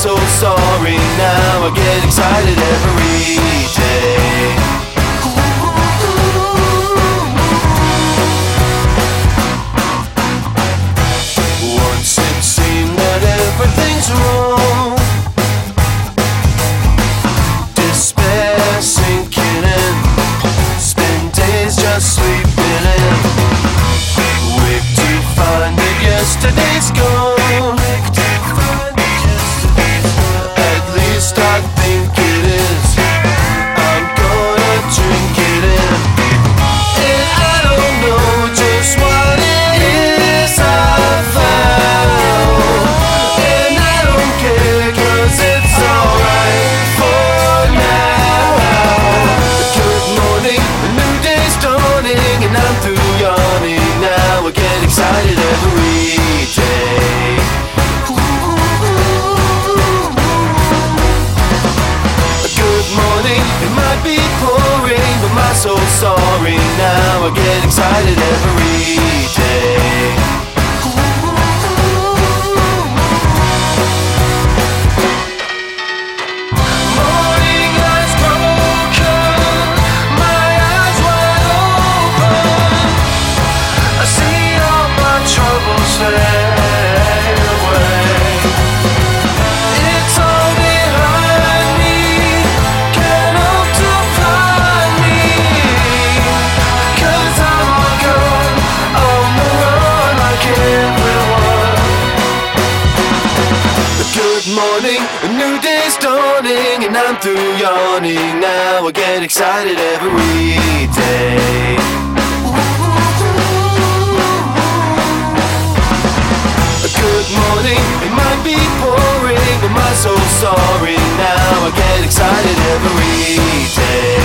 so sorry now. I get excited every day. I Good morning, a new day's dawning, and I'm through yawning. Now I get excited every day. Good morning, it might be pouring, but my soul's soaring. Now I get excited every day.